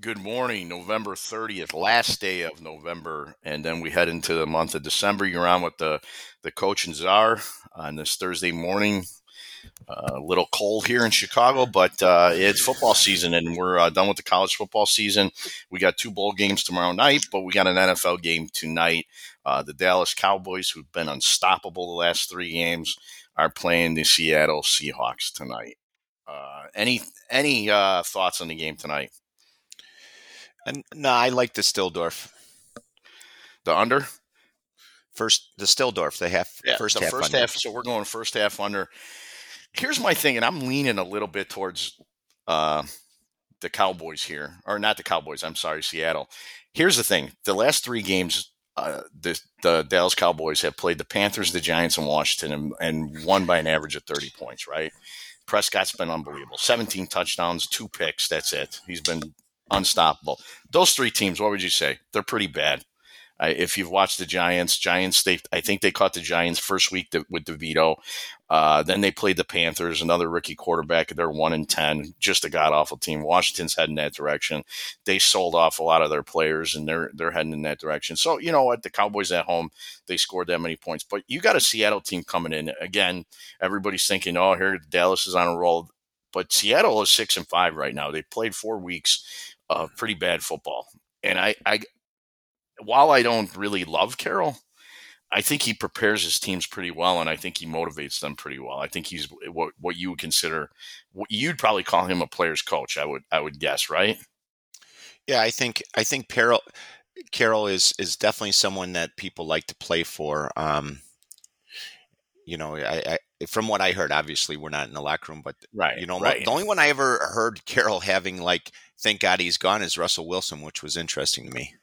Good morning, November 30th, last day of November, and then we head into the month of December. You're on with the, the coach and czar on this Thursday morning. Uh, a little cold here in Chicago, but uh, it's football season, and we're uh, done with the college football season. We got two bowl games tomorrow night, but we got an NFL game tonight. Uh, the Dallas Cowboys, who've been unstoppable the last three games, are playing the Seattle Seahawks tonight. Uh, any any uh, thoughts on the game tonight? And no, I like the Stilldorf. The under first, the Stilldorf, the half yeah, first the half first under. half. So we're going first half under. Here's my thing, and I'm leaning a little bit towards uh, the Cowboys here, or not the Cowboys. I'm sorry, Seattle. Here's the thing: the last three games, uh, the, the Dallas Cowboys have played the Panthers, the Giants, and Washington, and, and won by an average of 30 points. Right? Prescott's been unbelievable. 17 touchdowns, two picks. That's it. He's been unstoppable. Those three teams, what would you say? They're pretty bad. Uh, if you've watched the Giants, Giants, they I think they caught the Giants first week to, with DeVito. Uh, then they played the Panthers, another rookie quarterback. They're one and ten, just a god awful team. Washington's heading that direction. They sold off a lot of their players, and they're they're heading in that direction. So you know what, the Cowboys at home, they scored that many points, but you got a Seattle team coming in again. Everybody's thinking, oh, here Dallas is on a roll, but Seattle is six and five right now. They played four weeks of pretty bad football, and I, I while I don't really love Carroll, I think he prepares his teams pretty well, and I think he motivates them pretty well. I think he's what what you would consider, what you'd probably call him a player's coach. I would I would guess, right? Yeah, I think I think Carroll Carroll is is definitely someone that people like to play for. Um, you know, I, I, from what I heard, obviously we're not in the locker room, but right, you know, right. the only one I ever heard Carroll having like, thank God he's gone is Russell Wilson, which was interesting to me.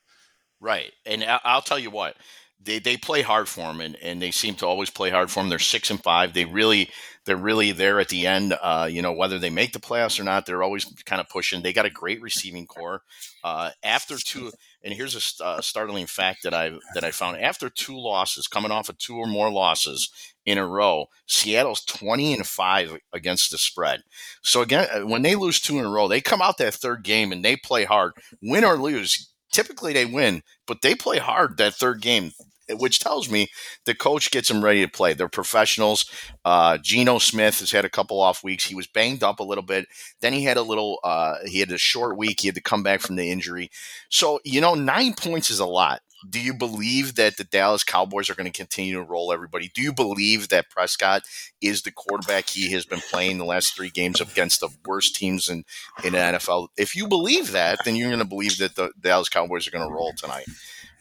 Right, and I'll tell you what, they they play hard for him, and, and they seem to always play hard for him. They're six and five. They really they're really there at the end. Uh, you know whether they make the playoffs or not, they're always kind of pushing. They got a great receiving corps. Uh, after two, and here's a uh, startling fact that I that I found: after two losses, coming off of two or more losses in a row, Seattle's twenty and five against the spread. So again, uh, when they lose two in a row, they come out that third game and they play hard, win or lose typically they win, but they play hard that third game, which tells me the coach gets them ready to play. They're professionals. Uh, Geno Smith has had a couple off weeks. He was banged up a little bit. Then he had a little. Uh, he had a short week. He had to come back from the injury. So you know, nine points is a lot. Do you believe that the Dallas Cowboys are going to continue to roll everybody? Do you believe that Prescott is the quarterback he has been playing the last three games against the worst teams in, in the NFL? If you believe that, then you're going to believe that the Dallas Cowboys are going to roll tonight.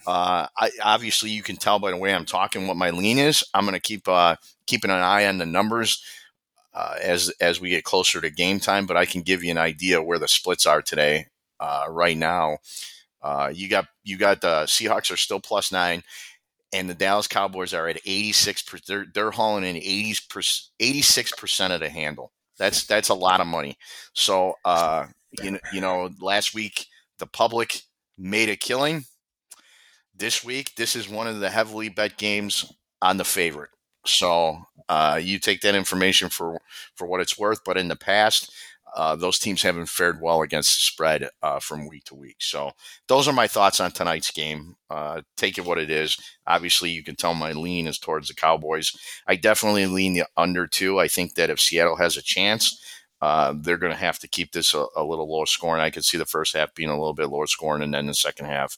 Uh, I, obviously, you can tell by the way I'm talking what my lean is. I'm going to keep uh, keeping an eye on the numbers uh, as as we get closer to game time, but I can give you an idea where the splits are today. Uh, right now, uh, you got you got the Seahawks are still plus nine, and the Dallas Cowboys are at eighty six. They're they're hauling in eighty six percent of the handle. That's that's a lot of money. So uh, you know you know last week the public made a killing. This week, this is one of the heavily bet games on the favorite. So uh, you take that information for for what it's worth. But in the past, uh, those teams haven't fared well against the spread uh, from week to week. So those are my thoughts on tonight's game. Uh, take it what it is. Obviously, you can tell my lean is towards the Cowboys. I definitely lean the under two. I think that if Seattle has a chance, uh, they're going to have to keep this a, a, little lower scoring. I could see the first half being a little bit lower scoring, and then the second half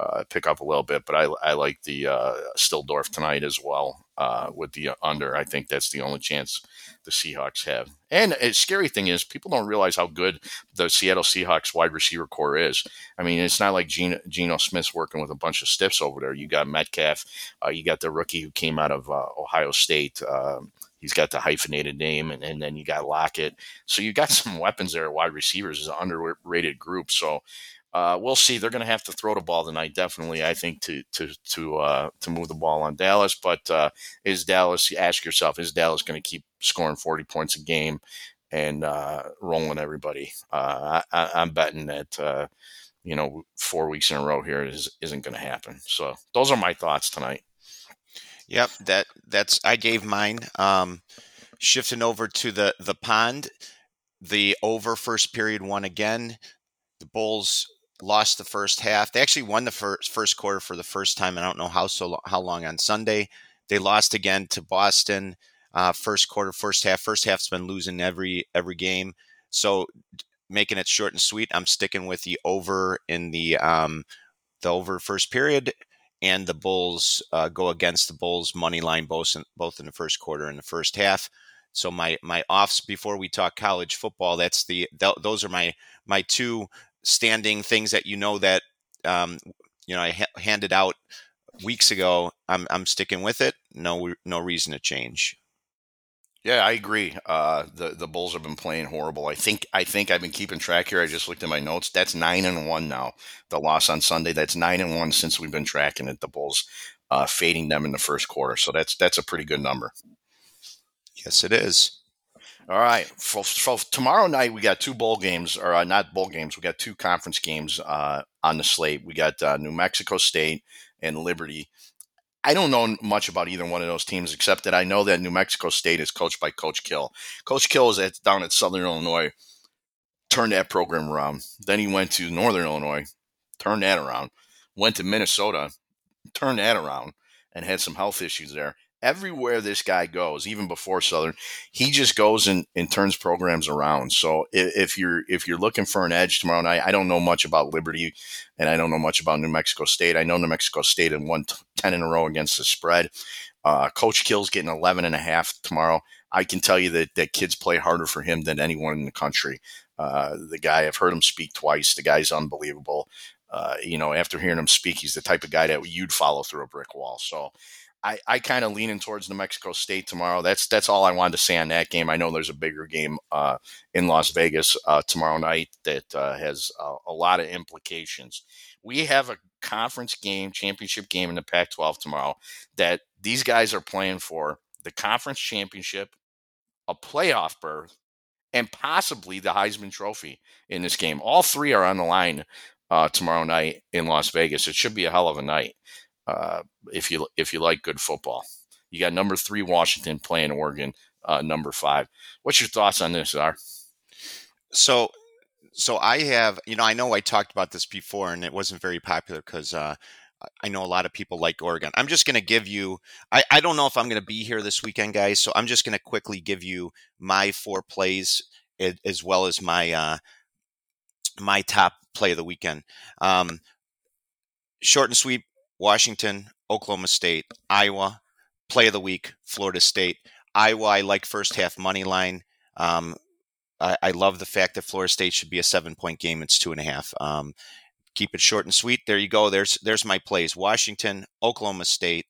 uh, pick up a little bit. But I, I like the uh, Stilldorf tonight as well uh, with the under. I think that's the only chance the Seahawks have. And a scary thing is, people don't realize how good the Seattle Seahawks wide receiver corps is. I mean, it's not like Geno, Geno Smith's working with a bunch of stiffs over there. You got Metcalf, uh, you got the rookie who came out of uh, Ohio State. Um, he's got the hyphenated name, and, and then you got Lockett. So you got some weapons there. Wide receivers is an underrated group. So uh, we'll see. They're going to have to throw the ball tonight, definitely. I think to to to uh, to move the ball on Dallas. But uh, is Dallas? Ask yourself: Is Dallas going to keep scoring forty points a game and uh, rolling everybody? Uh, I, am betting that uh, you know four weeks in a row here is isn't going to happen. So those are my thoughts tonight. Yep that that's I gave mine. Um, shifting over to the the pond, the over first period one again the Bulls lost the first half. They actually won the first first quarter for the first time. I don't know how so how long on Sunday. They lost again to Boston. Uh, first quarter, first half. First half's been losing every every game. So making it short and sweet, I'm sticking with the over in the um, the over first period, and the Bulls uh, go against the Bulls money line both in, both in the first quarter and the first half. So my my offs before we talk college football, that's the th- those are my my two standing things that you know that um, you know I ha- handed out weeks ago. I'm I'm sticking with it. No no reason to change. Yeah, I agree. Uh, the the Bulls have been playing horrible. I think I think I've been keeping track here. I just looked at my notes. That's nine and one now. The loss on Sunday. That's nine and one since we've been tracking it. The Bulls uh, fading them in the first quarter. So that's that's a pretty good number. Yes, it is. All right. For, tomorrow night, we got two bowl games, or uh, not bowl games. We got two conference games uh, on the slate. We got uh, New Mexico State and Liberty. I don't know much about either one of those teams, except that I know that New Mexico State is coached by Coach Kill. Coach Kill is at, down at Southern Illinois, turned that program around. Then he went to Northern Illinois, turned that around. Went to Minnesota, turned that around, and had some health issues there everywhere this guy goes, even before Southern, he just goes and, and turns programs around. So if, if, you're if you're looking for an edge tomorrow night, I don't know much about Liberty, and I don't know much about New Mexico State. I know New Mexico State and won 10 in a row against the spread. Uh, Coach Kill's getting 11 and a half tomorrow. I can tell you that, that kids play harder for him than anyone in the country. Uh, the guy, I've heard him speak twice. The guy's unbelievable. Uh, you know, after hearing him speak, he's the type of guy that you'd follow through a brick wall. So I, I kind of leaning towards New Mexico State tomorrow. That's that's all I wanted to say on that game. I know there's a bigger game uh, in Las Vegas uh, tomorrow night that uh, has a, lot of implications. We have a conference game, championship game in the Pac-12 tomorrow that these guys are playing for the conference championship, a playoff berth, and possibly the Heisman Trophy in this game. All three are on the line uh, tomorrow night in Las Vegas. It should be a hell of a night. Uh, if you if you like good football. You got number three Washington playing Oregon, uh, number five. What's your thoughts on this, Ar? So, so I have, you know, I know I talked about this before, and it wasn't very popular because uh, I know a lot of people like Oregon. I'm just going to give you. I, I don't know if I'm going to be here this weekend, guys. So I'm just going to quickly give you my four plays as well as my uh, my top play of the weekend. Um, short and sweet. Washington, Oklahoma State, Iowa, play of the week, Florida State. Iowa, I like first half money line. Um, I, I, love the fact that Florida State should be a seven point game. It's two and a half. Um, keep it short and sweet. There you go. There's there's my plays: Washington, Oklahoma State,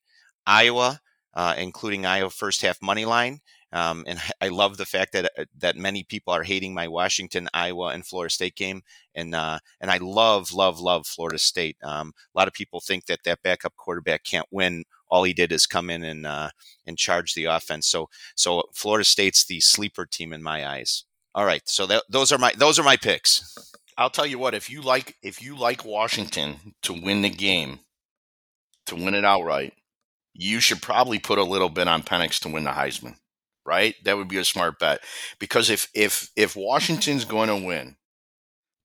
Iowa, uh, including Iowa first half money line, um, and I love the fact that uh, that many people are hating my Washington, Iowa, and Florida State game, and uh, and I love, love, love Florida State. Um, a lot of people think that that backup quarterback can't win. All he did is come in and uh, and charge the offense. So so Florida State's the sleeper team in my eyes. All right, so that, those are my those are my picks. I'll tell you what if you like if you like Washington to win the game, to win it outright, you should probably put a little bit on Penix to win the Heisman right? That would be a smart bet because if if if Washington's going to win,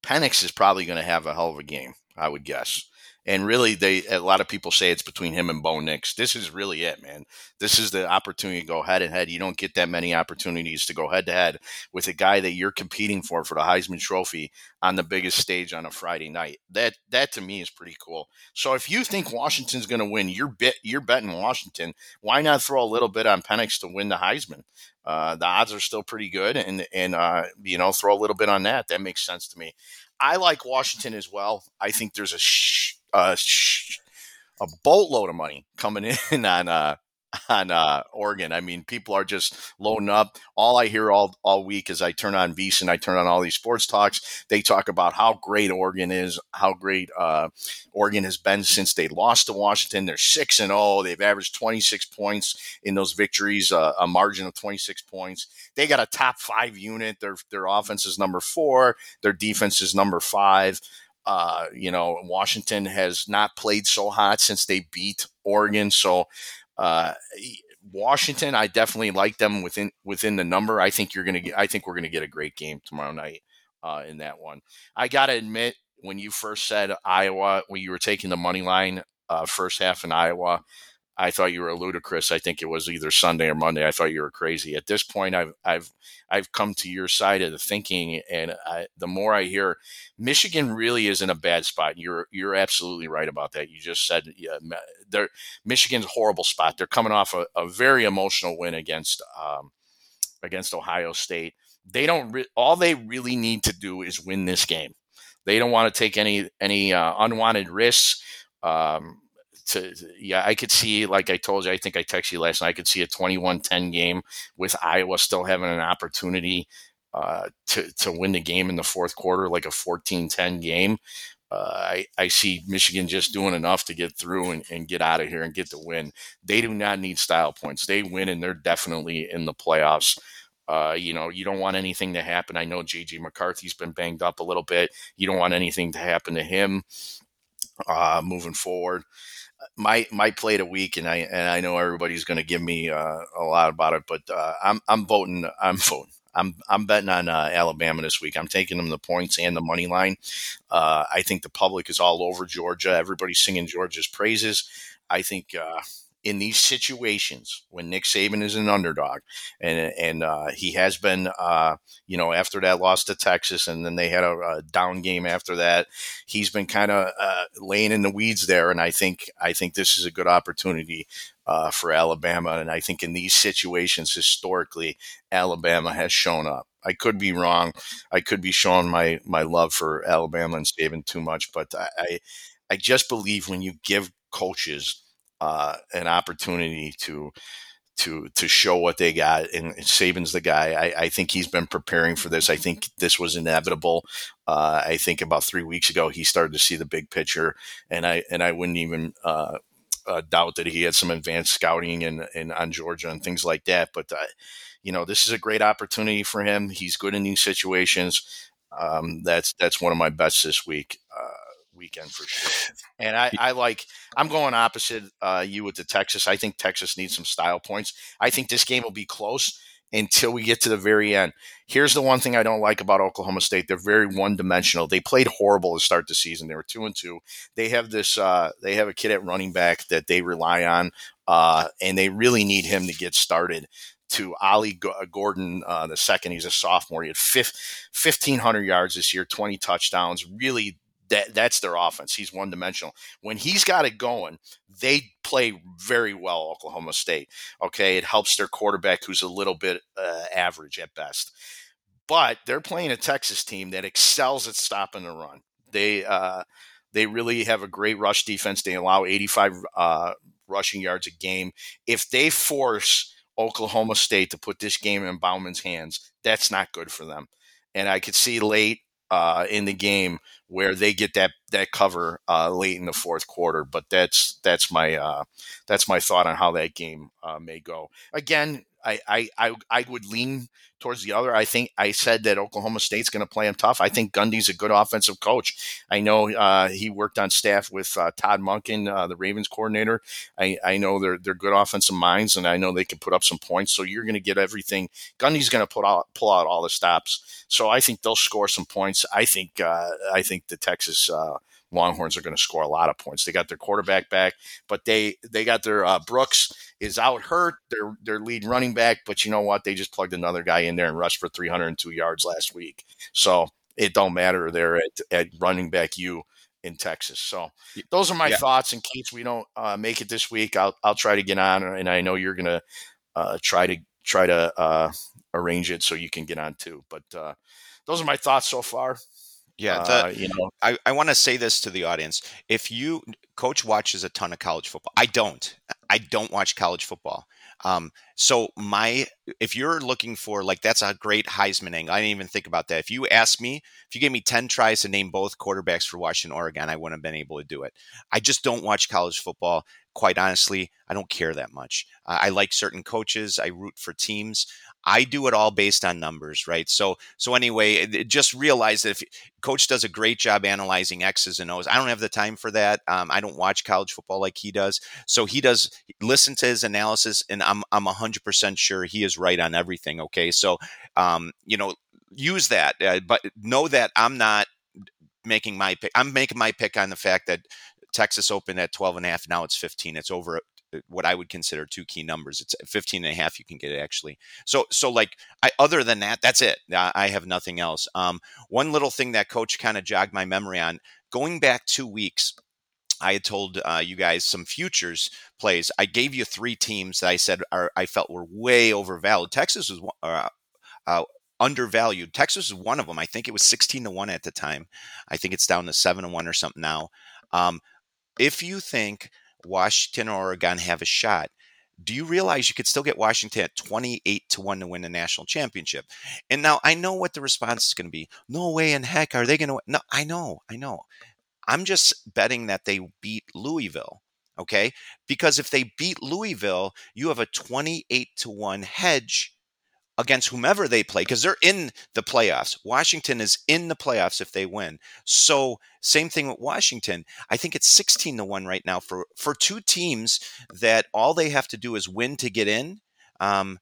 Penix is probably going to have a hell of a game, I would guess. And really, they a lot of people say it's between him and Bo Nix. This is really it, man. This is the opportunity to go head to head. You don't get that many opportunities to go head to head with a guy that you're competing for for the Heisman Trophy on the biggest stage on a Friday night. That that to me is pretty cool. So if you think Washington's going to win, you're bet you're betting Washington. Why not throw a little bit on Penix to win the Heisman? Uh, the odds are still pretty good, and and uh, you know throw a little bit on that. That makes sense to me. I like Washington as well. I think there's a sh- a, a boatload of money coming in on uh, on uh, Oregon. I mean, people are just loading up. All I hear all all week is I turn on and I turn on all these sports talks. They talk about how great Oregon is, how great uh, Oregon has been since they lost to Washington. They're six and zero. Oh. They've averaged twenty six points in those victories, uh, a margin of twenty six points. They got a top five unit. Their their offense is number four. Their defense is number five. Uh, you know, Washington has not played so hot since they beat Oregon. So uh, Washington, I definitely like them within within the number. I think you're gonna get. I think we're gonna get a great game tomorrow night uh, in that one. I got to admit, when you first said Iowa, when you were taking the money line uh, first half in Iowa, I thought you were ludicrous. I think it was either Sunday or Monday. I thought you were crazy. At this point, I've I've I've come to your side of the thinking, and I, the more I hear, Michigan really is in a bad spot. You're you're absolutely right about that. You just said yeah, they're Michigan's horrible spot. They're coming off a, a very emotional win against um, against Ohio State. They don't re- all they really need to do is win this game. They don't want to take any any uh, unwanted risks. Um, to yeah, I could see like I told you, I think I texted you last night. I could see a 21-10 game with Iowa still having an opportunity uh, to to win the game in the fourth quarter, like a 14-10 game. Uh, I, I see Michigan just doing enough to get through and, and get out of here and get the win. They do not need style points. They win and they're definitely in the playoffs. Uh, you know, you don't want anything to happen. I know JJ McCarthy's been banged up a little bit. You don't want anything to happen to him uh, moving forward my my plate a week, and I and I know everybody's going to give me uh, a lot about it, but uh, I'm I'm voting. I'm voting. I'm I'm betting on uh, Alabama this week. I'm taking them the points and the money line. Uh, I think the public is all over Georgia. Everybody's singing Georgia's praises. I think uh, in these situations when Nick Saban is an underdog, and and uh, he has been, uh, you know, after that loss to Texas, and then they had a, a down game after that. He's been kind of uh, laying in the weeds there, and I think I think this is a good opportunity uh, for Alabama, and I think in these situations historically, Alabama has shown up. I could be wrong. I could be showing my my love for Alabama and Saban too much, but I I, I just believe when you give coaches uh, an opportunity to to to show what they got. And Saban's the guy. I, I, think he's been preparing for this. I think this was inevitable. Uh, I think about three weeks ago he started to see the big picture, and I and I wouldn't even. Uh, uh, doubt that he had some advanced scouting and, and on Georgia and things like that. But uh, you know, this is a great opportunity for him. He's good in these situations. Um, that's that's one of my bets this week. Uh, weekend for sure. And I, I like I'm going opposite uh, you with the Texas. I think Texas needs some style points. I think this game will be close until we get to the very end. Here's the one thing I don't like about Oklahoma State. They're very one dimensional. They played horrible to start the season. They were two and two. They have this uh, they have a kid at running back that they rely on, uh, and they really need him to get started to Ollie Gordon uh, the second. He's a sophomore. He had 1,500 yards this year, 20 touchdowns. Really that that's their offense. He's one dimensional. When he's got it going, they play very well. Oklahoma State. Okay, it helps their quarterback, who's a little bit uh, average at best. But they're playing a Texas team that excels at stopping the run. They uh, they really have a great rush defense. They allow 85 uh, rushing yards a game. If they force Oklahoma State to put this game in Bowman's hands, that's not good for them. And I could see late uh, in the game where they get that that cover uh, late in the fourth quarter. But that's that's my uh, that's my thought on how that game uh, may go. Again, I, I, I I would lean towards the other. I think I said that Oklahoma State's going to play him tough. I think Gundy's a good offensive coach. I know uh, he worked on staff with uh, Todd Monken, uh, the Ravens coordinator. I, I know they're they're good offensive minds, and I know they can put up some points. So you're going to get everything. Gundy's going to put out pull out all the stops. So I think they'll score some points. I think uh, I think the Texas uh, Longhorns are going to score a lot of points. They got their quarterback back, but they they got their uh, Brooks is out hurt. Their their lead running back, but you know what? They just plugged another guy in there and rushed for 302 yards last week. So it don't matter there at, at running back you in Texas. So those are my yeah. thoughts. In case we don't uh, make it this week, I'll I'll try to get on, and I know you're gonna uh, try to try to uh, arrange it so you can get on too. But uh, those are my thoughts so far. Yeah, the, uh, you know, I, I want to say this to the audience. If you coach watches a ton of college football, I don't. I don't watch college football. Um, so my, if you're looking for like that's a great Heisman angle. I didn't even think about that. If you asked me, if you gave me ten tries to name both quarterbacks for Washington, Oregon, I wouldn't have been able to do it. I just don't watch college football. Quite honestly, I don't care that much. Uh, I like certain coaches. I root for teams. I do it all based on numbers, right? So, so anyway, just realize that if coach does a great job analyzing X's and O's, I don't have the time for that. Um, I don't watch college football like he does. So he does listen to his analysis, and I'm I'm hundred percent sure he is right on everything. Okay, so um, you know, use that, uh, but know that I'm not making my pick. I'm making my pick on the fact that Texas opened at 12 and a half. Now it's 15. It's over what I would consider two key numbers. It's 15 and a half. You can get it actually. So, so like I, other than that, that's it. I have nothing else. Um, one little thing that coach kind of jogged my memory on going back two weeks. I had told uh, you guys some futures plays. I gave you three teams that I said are I felt were way overvalued. Texas was uh, uh, undervalued. Texas is one of them. I think it was 16 to 1 at the time. I think it's down to 7 to 1 or something now. Um, if you think Washington or Oregon have a shot, do you realize you could still get Washington at 28 to 1 to win the national championship? And now I know what the response is going to be. No way in heck are they going to No, I know. I know. I'm just betting that they beat Louisville. Okay? Because if they beat Louisville, you have a 28 to 1 hedge against whomever they play because they're in the playoffs. Washington is in the playoffs if they win. So same thing with Washington. I think it's 16 to 1 right now for for two teams that all they have to do is win to get in. Um,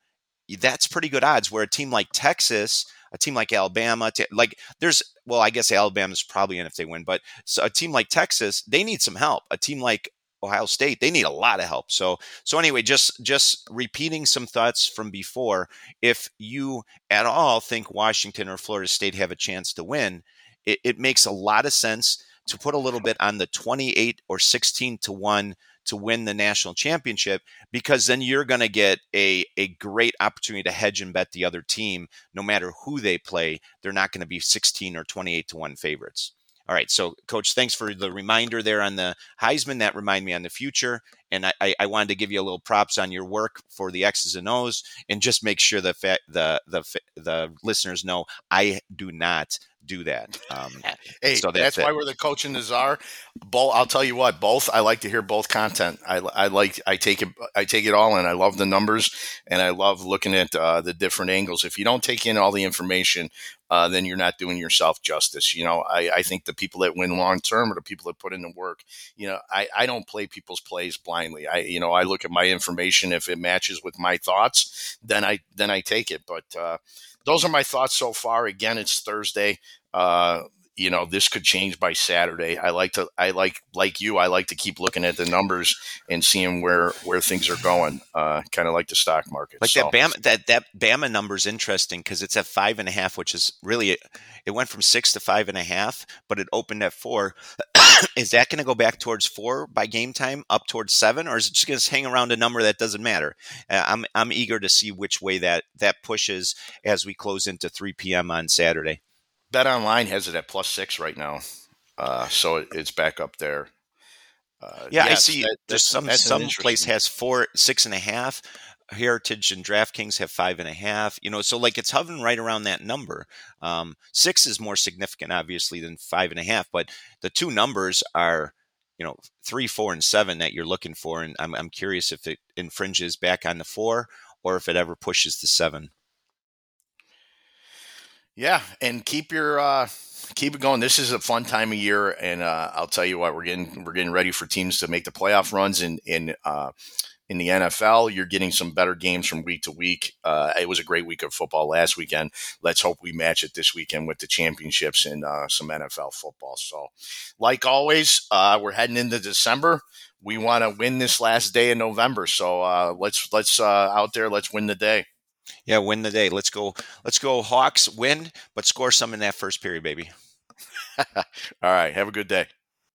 that's pretty good odds where a team like Texas, a team like Alabama, like there's well, I guess Alabama's probably in if they win, but a team like Texas, they need some help. A team like Ohio State, they need a lot of help. So so anyway, just just repeating some thoughts from before. If you at all think Washington or Florida State have a chance to win, it, it makes a lot of sense to put a little bit on the 28 or 16 to 1 to win the national championship because then you're going to get a, a great opportunity to hedge and bet the other team no matter who they play they're not going to be 16 or 28 to 1 favorites all right. So, Coach, thanks for the reminder there on the Heisman. That remind me on the future. And I, I wanted to give you a little props on your work for the X's and O's, and just make sure the the the the listeners know I do not do that. Um, hey, so that's, that's why we're the coach and the czar. Both, I'll tell you what, both. I like to hear both content. I, I like, I take it, I take it all in. I love the numbers, and I love looking at uh, the different angles. If you don't take in all the information, uh, then you're not doing yourself justice. You know, I, I think the people that win long term are the people that put in the work. You know, I, I don't play people's plays blindly. I, you know, I look at my information. If it matches with my thoughts, then I then I take it. But uh, those are my thoughts so far. Again, it's Thursday. Uh, you know this could change by Saturday. I like to I like like you I like to keep looking at the numbers and seeing where where things are going. Uh, kind of like the stock market. Like so. that Bama that that Bama number is interesting because it's at five and a half, which is really it went from six to five and a half, but it opened at four. is that going to go back towards four by game time, up towards seven, or is it just going to hang around a number that doesn't matter? Uh, I'm I'm eager to see which way that that pushes as we close into three p.m. on Saturday. Bet Online has it at plus six right now, uh, so it, it's back up there. Uh, yeah, yes, I see. That, There's some some place has four, six and a half. Heritage and DraftKings have five and a half. You know, so like it's hovering right around that number. Um, six is more significant, obviously, than five and a half, but the two numbers are, you know, three, four, and seven that you're looking for. And I'm, I'm curious if it infringes back on the four or if it ever pushes the seven. Yeah, and keep your uh, keep it going. This is a fun time of year, and uh, I'll tell you what, we're getting we're getting ready for teams to make the playoff runs in in uh, in the NFL. You're getting some better games from week to week. Uh, it was a great week of football last weekend. Let's hope we match it this weekend with the championships and uh, some NFL football. So, like always, uh, we're heading into December. We want to win this last day in November. So uh, let's let's uh, out there. Let's win the day. Yeah, win the day. Let's go. Let's go Hawks win, but score some in that first period, baby. All right. Have a good day.